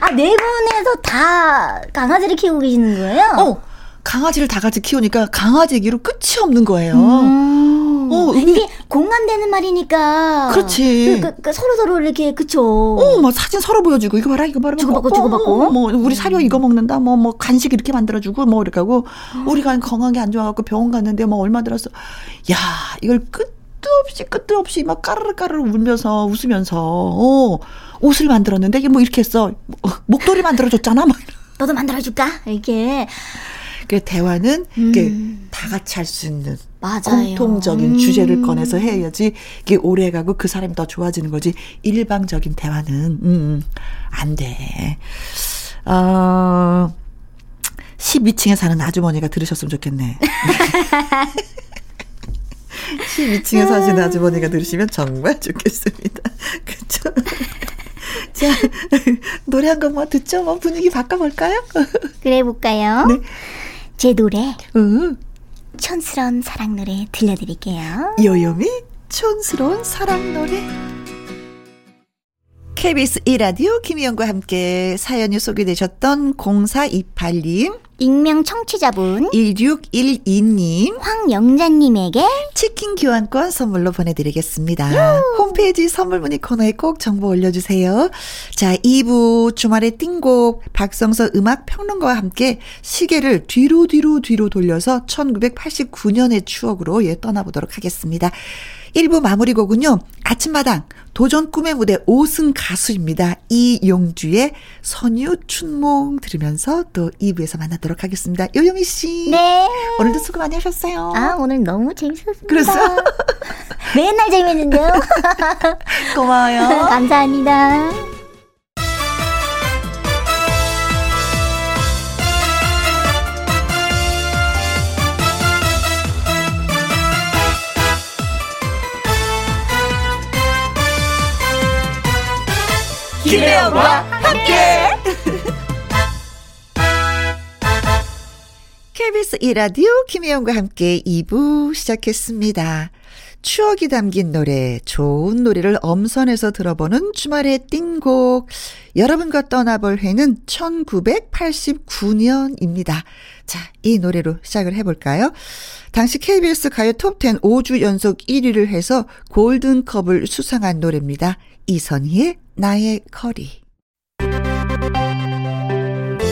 아, 네 분에서 다 강아지를 키우고 계시는 거예요? 어. 강아지를 다 같이 키우니까 강아지 얘기로 끝이 없는 거예요. 음. 어, 이게 공감되는 말이니까. 그렇지. 그, 그, 그 서로 서로 이렇게 그쵸. 어, 막 사진 서로 보여주고 이거 봐라 이거 봐라. 주고받고 어, 주고받고. 어, 뭐 우리 사료 이거 먹는다. 뭐뭐 뭐 간식 이렇게 만들어주고 뭐 이렇게 하고 음. 우리가 건강이 안 좋아갖고 병원 갔는데 뭐 얼마 들었어. 야 이걸 끝도 없이 끝도 없이 막 까르르 까르르 울면서 웃으면서 어 옷을 만들었는데 이게 뭐 이렇게 했어. 목도리 만들어줬잖아. 막. 너도 만들어줄까? 이렇게. 그 대화는 음. 다 같이 할 수 있는 맞아요. 공통적인 음. 주제를 꺼내서 해야지 이게 오래 가고 그 사람이 더 좋아지는 거지. 일방적인 대화는 음, 음안 돼. 어, 12층에 사는 아주머니가 들으셨으면 좋겠네. 12층에 사시는 아주머니가 들으시면 정말 좋겠습니다. 그쵸? 자, 노래 한 곡만 듣죠? 뭐 분위기 바꿔볼까요? 그래 볼까요? 네. 제 노래. 음. 촌스러운 사랑 노래 들려드릴게요. 요요미 촌스러운 사랑 노래. KBS 1라디오 김희영과 함께 사연이 소개되셨던 0428님 익명 청취자분 1612님 황영자님에게 치킨 교환권 선물로 보내드리겠습니다. 유. 홈페이지 선물 문의 코너에 꼭 정보 올려주세요. 자 2부 주말의 띵곡 박성서 음악평론가와 함께 시계를 뒤로 뒤로 뒤로 돌려서 1989년의 추억으로 예 떠나보도록 하겠습니다. 1부 마무리 곡은요. 아침마당 도전 꿈의 무대 5승 가수입니다. 이용주의 선유 춘몽 들으면서 또 2부에서 만나도록 하겠습니다. 요요미 씨. 네. 오늘도 수고 많이 하셨어요. 아, 오늘 너무 재밌었습니다. 그래서 맨날 재밌는데요. 고마워요. 감사합니다. 김혜영과 함께. KBS 이라디오 김혜영과 함께 2부 시작했습니다. 추억이 담긴 노래, 좋은 노래를 엄선해서 들어보는 주말의 띵곡. 여러분과 떠나볼 해는 1989년입니다. 자, 이 노래로 시작을 해볼까요? 당시 KBS 가요 톱10 5주 연속 1위를 해서 골든컵을 수상한 노래입니다. 이선희의 나의 거리.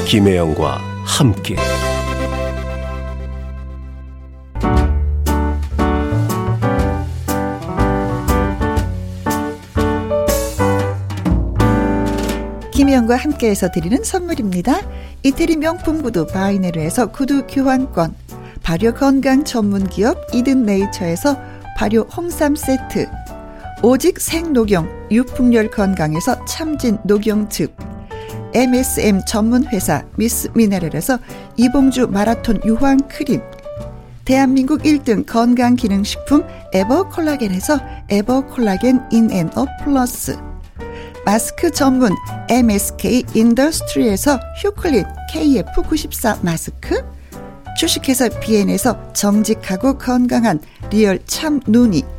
김혜영과 함께. 김혜영과 함께해서 드리는 선물입니다. 이태리 명품 구두 바이네르에서 구두 교환권, 발효 건강 전문 기업 이든 네이처에서 발효 홍삼 세트, 오직 생녹용 유풍열 건강에서 참진 녹용즙. MSM 전문 회사 미스 미네랄에서 이봉주 마라톤 유황 크림. 대한민국 1등 건강기능식품 에버콜라겐에서 에버콜라겐 인앤업 플러스. 마스크 전문 MSK 인더스트리에서 휴클린 KF94 마스크. 주식회사 비엔에서 정직하고 건강한 리얼 참 눈이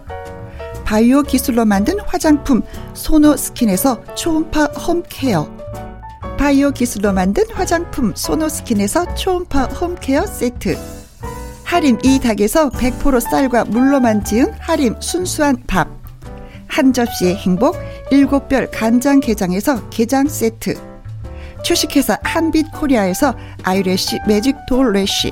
바이오 기술로 만든 화장품 소노스킨에서 초음파 홈케어. 바이오 기술로 만든 화장품 소노스킨에서 초음파 홈케어 세트. 하림 이 닭에서 100% 쌀과 물로만 지은 하림 순수한 밥. 한 접시의 행복 일곱 별 간장 게장에서 게장 세트. 주식회사 한빛 코리아에서 아이래쉬 매직 돌래쉬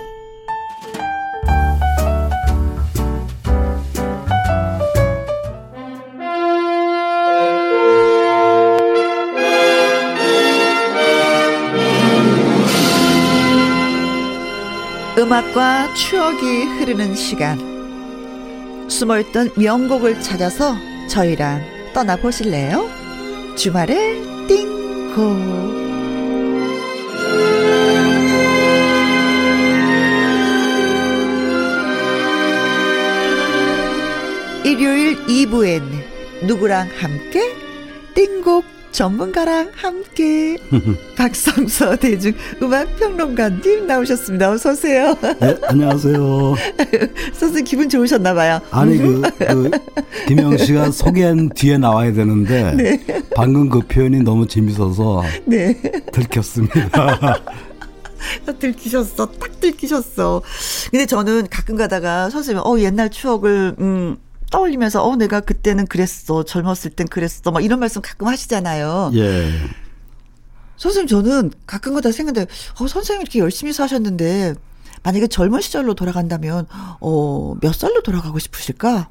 음악과 추억이 흐르는 시간. 숨어있던 명곡을 찾아서 저희랑 떠나보실래요? 주말에 띵고. 일요일 2부엔 누구랑 함께 띵곡 전문가랑 함께 박성서 대중 음악 평론가님 나오셨습니다. 어서 오세요. 네, 안녕하세요. 선생님 기분 좋으셨나 봐요. 아니 그, 그 김영 씨가 소개한 뒤에 나와야 되는데 네. 방금 그 표현이 너무 재밌어서 네. 들켰습니다. 들키셨어. 딱 들키셨어. 근데 저는 가끔 가다가 선생님, 어, 옛날 추억을, 음, 떠올리면서 어 내가 그때는 그랬어 젊었을 땐 그랬어 막 이런 말씀 가끔 하시잖아요. 예. 선생님 저는 가끔 가다 생각해 어 선생님 이렇게 열심히 사셨는데 만약에 젊은 시절로 돌아간다면 어 몇 살로 돌아가고 싶으실까?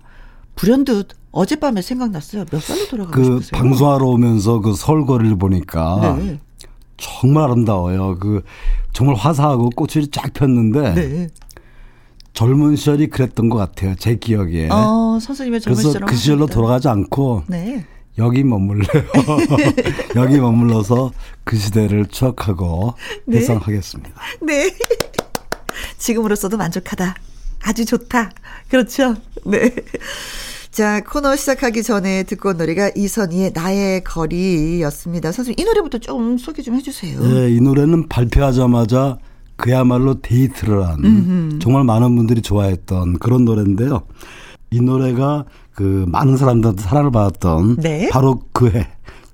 불현듯 어젯밤에 생각났어요. 몇 살로 돌아가고 그 싶으세요? 방송하러 오면서 그 서울거리를 보니까 네. 정말 아름다워요. 그 정말 화사하고 꽃이 쫙 폈는데 네. 젊은 시절이 그랬던 것 같아요. 제 기억에. 어, 선생님의 젊은 그래서 그 시절로 돌아가지 않고 네. 여기 머물래요. 여기 머물러서 그 시대를 추억하고 네. 회상하겠습니다. 네. 지금으로서도 만족하다. 아주 좋다. 그렇죠? 네. 자, 코너 시작하기 전에 듣고 온 노래가 이선희의 나의 거리였습니다. 선생님, 이 노래부터 좀 소개 좀 해주세요. 네, 이 노래는 발표하자마자 그야말로 데이트를 한 음흠. 정말 많은 분들이 좋아했던 그런 노래인데요. 이 노래가 그 많은 사람들한테 사랑을 받았던 네. 바로 그 해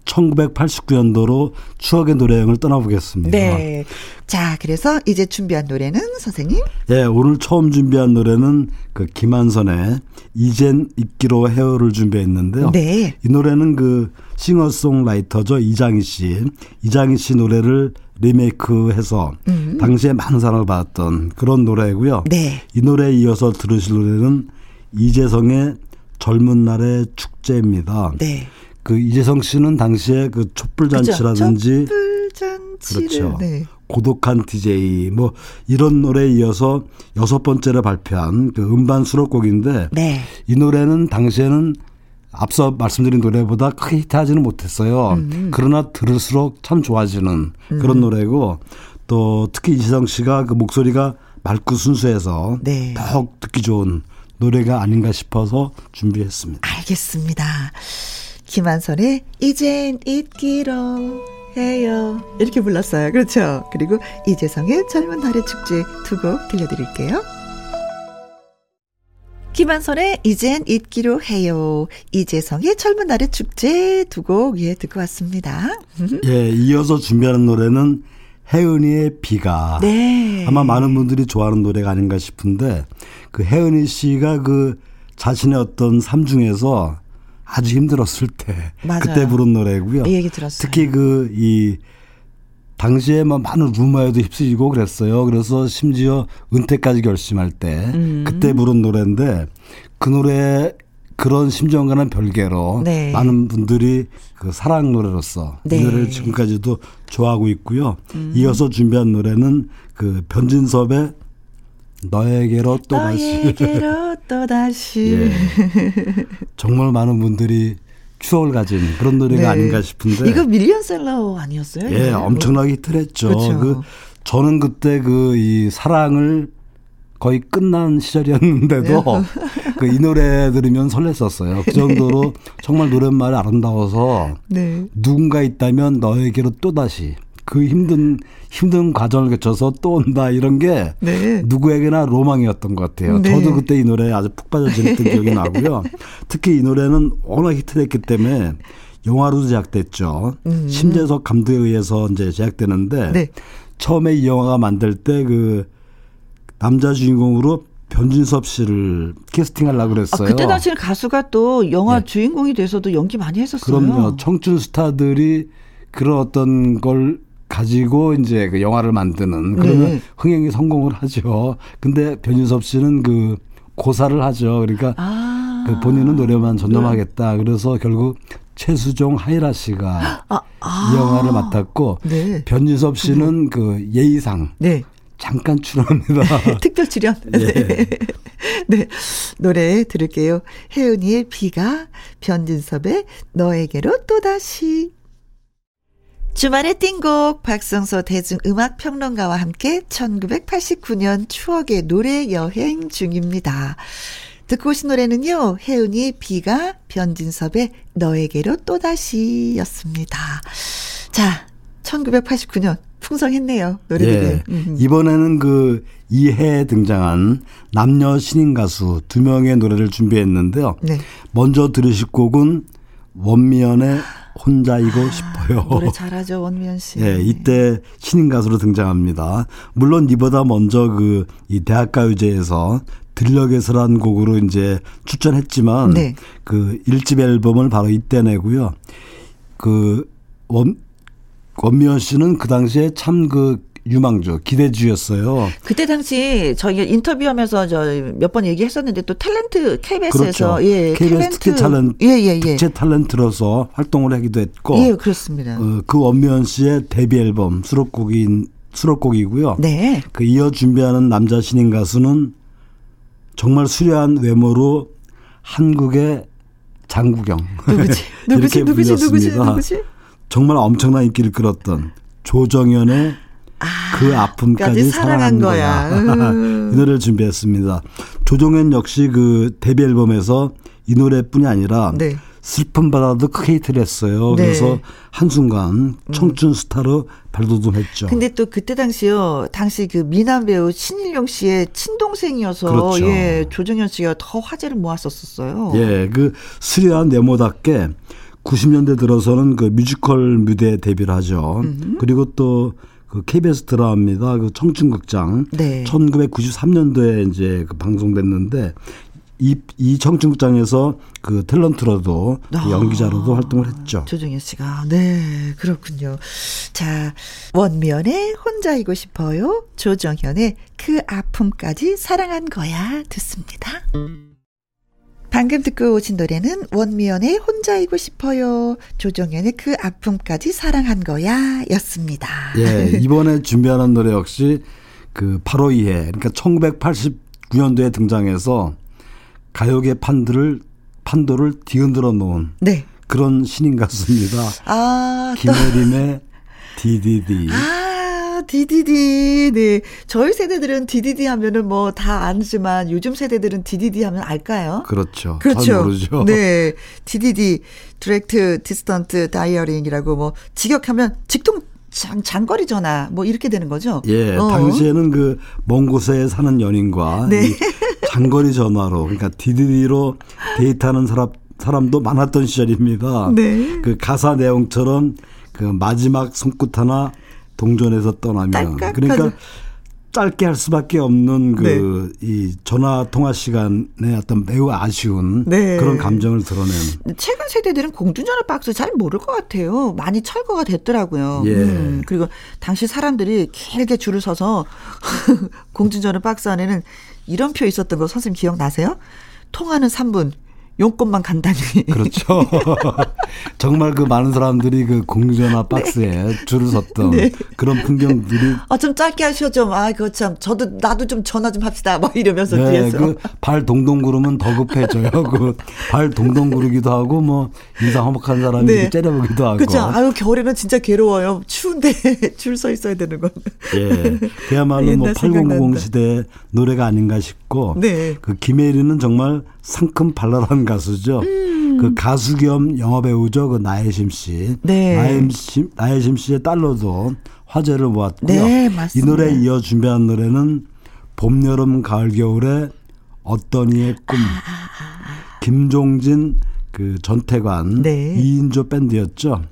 1989년도로 추억의 노래여행을 떠나보겠습니다. 네. 자, 그래서 이제 준비한 노래는 선생님? 네, 오늘 처음 준비한 노래는 그 김한선의 이젠 잊기로 헤어를 준비했는데요. 네. 이 노래는 그 싱어송라이터죠. 이장희 씨. 이장희 씨 노래를 리메이크해서 음. 당시에 많은 사랑을 받았던 그런 노래고요. 네. 이 노래에 이어서 들으실 노래는 이재성의 젊은 날의 축제입니다. 네. 그 이재성 씨는 당시에 그 촛불 잔치라든지 그렇죠. 네. 고독한 DJ 뭐 이런 노래에 이어서 여섯 번째로 발표한 그 음반 수록곡인데 네. 이 노래는 당시에는 앞서 말씀드린 노래보다 크게 히트하지는 못했어요. 음. 그러나 들을수록 참 좋아지는 음. 그런 노래고 또 특히 이시성 씨가 그 목소리가 맑고 순수해서 네. 더욱 듣기 좋은 노래가 아닌가 싶어서 준비했습니다. 알겠습니다. 김한선의 이젠 잊기로 해요. 이렇게 불렀어요. 그렇죠. 그리고 이재성의 젊은 달의 축제 두 곡 들려드릴게요. 김한선의 이젠 잊기로 해요. 이재성의 젊은 날의 축제 두 곡 예, 듣고 왔습니다. 예, 이어서 준비하는 노래는 혜은이의 비가. 네. 아마 많은 분들이 좋아하는 노래가 아닌가 싶은데 그 혜은이 씨가 그 자신의 어떤 삶 중에서 아주 힘들었을 때 맞아요. 그때 부른 노래고요. 이 얘기 들었어요. 특히 그 이 당시에 뭐 많은 루머에도 휩쓸리고 그랬어요. 그래서 심지어 은퇴까지 결심할 때 음. 그때 부른 노래인데 그 노래 그런 심정과는 별개로 네. 많은 분들이 그 사랑 노래로서 네. 이 노래를 지금까지도 좋아하고 있고요. 음. 이어서 준비한 노래는 그 변진섭의 너에게로 또 다시. 너에게로 또 다시. 예. 정말 많은 분들이 추억을 가진 그런 노래가 네. 아닌가 싶은데. 이거 밀리언셀러 아니었어요? 예, 엄청나게 히트를 했죠. 그렇죠. 그 저는 그때 그 이 사랑을 거의 끝난 시절이었는데도 네. 그이 노래 들으면 설렜었어요. 그 정도로 정말 노랫말이 아름다워서 네. 누군가 있다면 너에게로 또다시 그 힘든 힘든 과정을 거쳐서 또 온다 이런 게 네. 누구에게나 로망이었던 것 같아요. 네. 저도 그때 이 노래에 아주 푹 빠져 지냈던 기억이 나고요. 특히 이 노래는 워낙 히트했기 때문에 영화로도 제작됐죠. 음. 심재석 감독에 의해서 이제 제작되는데 네. 처음에 이 영화가 만들 때 그 남자 주인공으로 변진섭 씨를 캐스팅하려고 그랬어요. 아, 그때 당시에 가수가 또 영화 네. 주인공이 돼서도 연기 많이 했었어요. 그럼요. 청춘 스타들이 그런 어떤 걸 가지고 이제 그 영화를 만드는 그러면 네. 흥행이 성공을 하죠. 근데 변진섭 씨는 그 고사를 하죠. 그러니까 아. 그 본인은 노래만 전념하겠다. 네. 그래서 결국 최수종 하이라 씨가 아. 아. 이 영화를 맡았고 네. 변진섭 씨는 그 예의상 네. 잠깐 출연합니다. 특별 출연. 예. 네. 네. 노래 들을게요. 혜은이의 비가 변진섭의 너에게로 또다시 주말의 띵곡 박성서 대중음악평론가와 함께 1989년 추억의 노래 여행 중입니다. 듣고 오신 노래는요, 혜은이 비가 변진섭의 너에게로 또다시 였습니다. 자, 1989년 풍성했네요. 노래들이. 예. 이번에는 그 이해에 등장한 남녀 신인 가수 두 명의 노래를 준비했는데요. 네. 먼저 들으실 곡은 원미연의 혼자이고 아, 싶어요. 노래 잘하죠 원미연 씨. 예, 이때 신인 가수로 등장합니다. 물론 이보다 먼저 그 이 대학가요제에서 들녘에서란 곡으로 이제 출전했지만 네. 그 1집 앨범을 바로 이때 내고요. 그원 권미연 씨는 그 당시에 참 그 유망주, 기대주였어요. 그때 당시 저희 인터뷰하면서 저 몇 번 얘기했었는데 또 탤런트 KBS에서 그렇죠. 예, KBS 특히 탤런트, 예, 예, 예. 특제 탤런트로서 활동을 하기도 했고, 예, 그렇습니다. 어, 그 원미연 씨의 데뷔 앨범 수록곡인 수록곡이고요. 네. 그 이어 준비하는 남자 신인 가수는 정말 수려한 외모로 한국의 장국영 누구지? 누구지? 누구지? 누구지? 누구지? 정말 엄청난 인기를 끌었던 조정현의 아, 그 아픔까지 사랑한 거야. 거야. 음. 이 노래를 준비했습니다. 조정현 역시 그 데뷔 앨범에서 이 노래뿐이 아니라 네. 슬픈 바다도 크게 히트를 했어요. 네. 그래서 한순간 청춘 스타로 발돋움했죠. 근데 또 그때 당시요. 당시 그 미남 배우 신일용 씨의 친동생이어서 그렇죠. 예, 조정현 씨가 더 화제를 모았었어요. 예, 그 수려한 네모답게 90년대 들어서는 그 뮤지컬 무대에 데뷔를 하죠. 음. 그리고 또 그 KBS 드라마입니다. 그 청춘극장. 네. 1993년도에 이제 그 방송됐는데 이, 이 청춘극장에서 그 탤런트로도 아, 연기자로도 활동을 했죠. 조정현 씨가. 네, 그렇군요. 자, 원면의 혼자이고 싶어요. 조정현의 그 아픔까지 사랑한 거야. 듣습니다. 방금 듣고 오신 노래는 원미연의 혼자이고 싶어요. 조정현의 그 아픔까지 사랑한 거야 였습니다. 예, 이번에 준비하는 노래 역시 그 바로 이해. 그러니까 1989년도에 등장해서 가요계 판들을 판도를 뒤흔들어 놓은 네. 그런 신인 가수입니다. 아, 김혜림의 DDD. 아. DDD. 네. 저희 세대들은 DDD 하면은 뭐 다 아지만 요즘 세대들은 DDD 하면 알까요? 그렇죠. 그렇죠. 모르죠. 네. DDD, direct distant dialing이라고 뭐 직역하면 직통 장, 장거리 전화 뭐 이렇게 되는 거죠. 예, 어. 당시에는 그 먼 곳에 사는 연인과 네. 장거리 전화로 그러니까 DDD로 데이트하는 사람 사람도 많았던 시절입니다. 네. 그 가사 내용처럼 그 마지막 손끝 하나 동전에서 떠나면 딸깍하죠. 그러니까 짧게 할 수밖에 없는 그이 네. 전화 통화 시간에 어떤 매우 아쉬운 네. 그런 감정을 드러낸. 최근 세대들은 공중전화 박스 잘 모를 것 같아요. 많이 철거가 됐더라고요. 예. 음, 그리고 당시 사람들이 길게 줄을 서서 공중전화 박스 안에는 이런 표 있었던 거 선생님 기억나세요? 통화는 3분, 용건만 간다니. 그렇죠. 정말 그 많은 사람들이 그 공전화 네. 박스에 네. 줄을 섰던 네. 그런 풍경들이. 아, 좀 짧게 하셔 좀. 아, 그거 참. 저도, 나도 좀 전화 좀 합시다. 막 이러면서 네, 뒤에서. 그 발 동동 구르면 더 급해져요. 그 발 동동 구르기도 하고 뭐 인상 허먹한 사람이 네. 째려보기도 하고. 그렇죠. 아유, 겨울에는 진짜 괴로워요. 추운데 줄 서 있어야 되는 건. 예. 그야말로 뭐 8090 시대 노래가 아닌가 싶고. 네. 그 김혜리는 정말 상큼 발랄한 가수죠. 음. 그 가수 겸 영화 배우죠. 그 나혜심 씨. 네. 나혜심, 나혜심 씨의 딸로도 화제를 모았고요. 네. 이 노래 이어 준비한 노래는 봄, 여름, 가을, 겨울의 어떤 이의 꿈. 아, 아, 아, 김종진, 그 전태관, 네. 2인조 밴드였죠.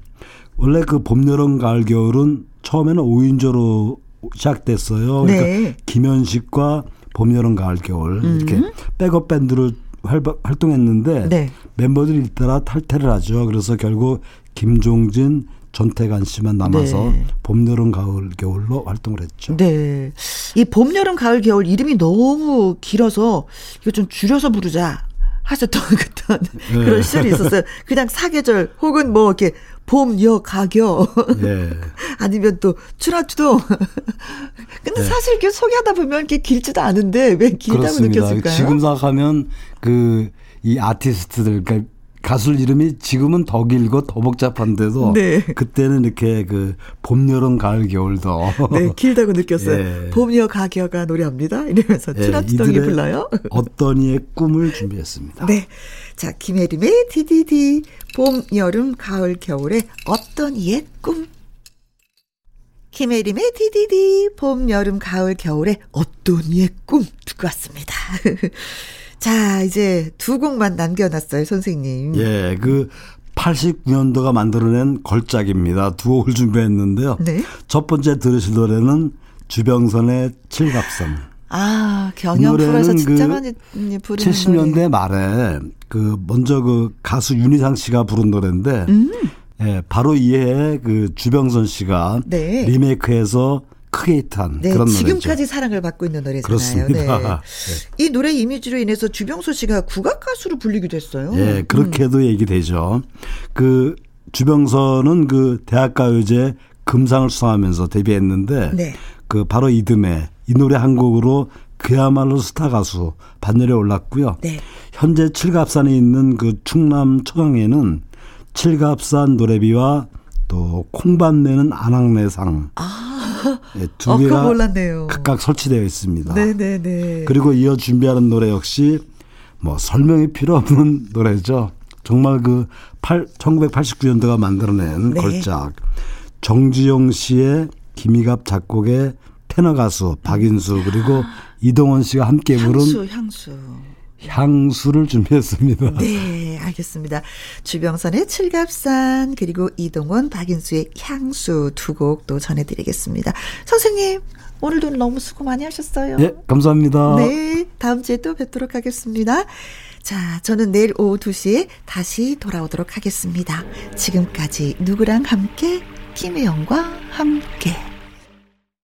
원래 그 봄, 여름, 가을, 겨울은 처음에는 5인조로 시작됐어요. 그러니까 네. 김현식과 봄, 여름, 가을, 겨울 음. 이렇게 백업 밴드를 활동했는데 네. 멤버들이 잇따라 탈퇴를 하죠. 그래서 결국 김종진, 전태관 씨만 남아서 네. 봄, 여름, 가을, 겨울로 활동을 했죠. 네. 이 봄, 여름, 가을, 겨울 이름이 너무 길어서 이거 좀 줄여서 부르자. 하셨던 그런 네. 그런 시절이 있었어요. 그냥 사계절 혹은 뭐 이렇게 봄, 여, 가겨. 네. 아니면 또 추라추도. 근데 네. 사실 이렇게 소개하다 보면 이렇게 길지도 않은데 왜 길다고 그렇습니다. 느꼈을까요? 지금 생각하면 그 이 아티스트들 그러니까 가수 이름이 지금은 더 길고 더 복잡한데도 네. 그때는 이렇게 그 봄, 여름, 가을, 겨울도 네 길다고 느꼈어요. 예. 봄, 여, 가 겨가 노래합니다. 이러면서 추나추덩이 예, 불러요. 어떤 이의 꿈을 준비했습니다. 네, 자 김혜림의 디디디 봄, 여름, 가을, 겨울의 어떤 이의 꿈. 김혜림의 디디디 봄, 여름, 가을, 겨울의 어떤 이의 꿈 듣고 왔습니다. 자, 이제 두 곡만 남겨놨어요, 선생님. 예, 그 89년도가 만들어낸 걸작입니다. 두 곡을 준비했는데요. 네. 첫 번째 들으실 노래는 주병선의 칠갑선. 아, 경연 프로에서 진짜 그 많이 부르는 70년대 노래. 말에 그 먼저 그 가수 윤희상 씨가 부른 노래인데 음. 예, 바로 이해 그 주병선 씨가 네. 리메이크해서 크게 히트한 네, 그런 노래죠. 지금까지 사랑을 받고 있는 노래잖아요. 그렇습니다. 네. 네. 이 노래 이미지로 인해서 주병선 씨가 국악 가수로 불리기도 했어요. 예, 그렇게도 음. 얘기되죠. 그 주병선은 그 대학가요제 금상을 수상하면서 데뷔했는데 네. 그 바로 이듬해 이 노래 한 곡으로 그야말로 스타 가수 반열에 올랐고요. 네. 현재 칠갑산에 있는 그 충남 초강에는 칠갑산 노래비와 또 콩밭내는 안악내상 아, 네, 두 어, 개가 몰랐네요. 각각 설치되어 있습니다. 네네네. 그리고 이어 준비하는 노래 역시 뭐 설명이 필요 없는 노래죠. 정말 그 8, 1989년도가 만들어낸 네. 걸작 정지용 씨의 김희갑 작곡의 테너 가수 박인수 그리고 아. 이동원 씨가 함께 부른 향수 향수 향수를 준비했습니다. 네, 알겠습니다. 주병선의 칠갑산 그리고 이동원 박인수의 향수 두 곡 또 전해드리겠습니다. 선생님 오늘도 너무 수고 많이 하셨어요. 네, 감사합니다. 네, 다음 주에 또 뵙도록 하겠습니다. 자, 저는 내일 오후 2시에 다시 돌아오도록 하겠습니다. 지금까지 누구랑 함께 김혜영과 함께.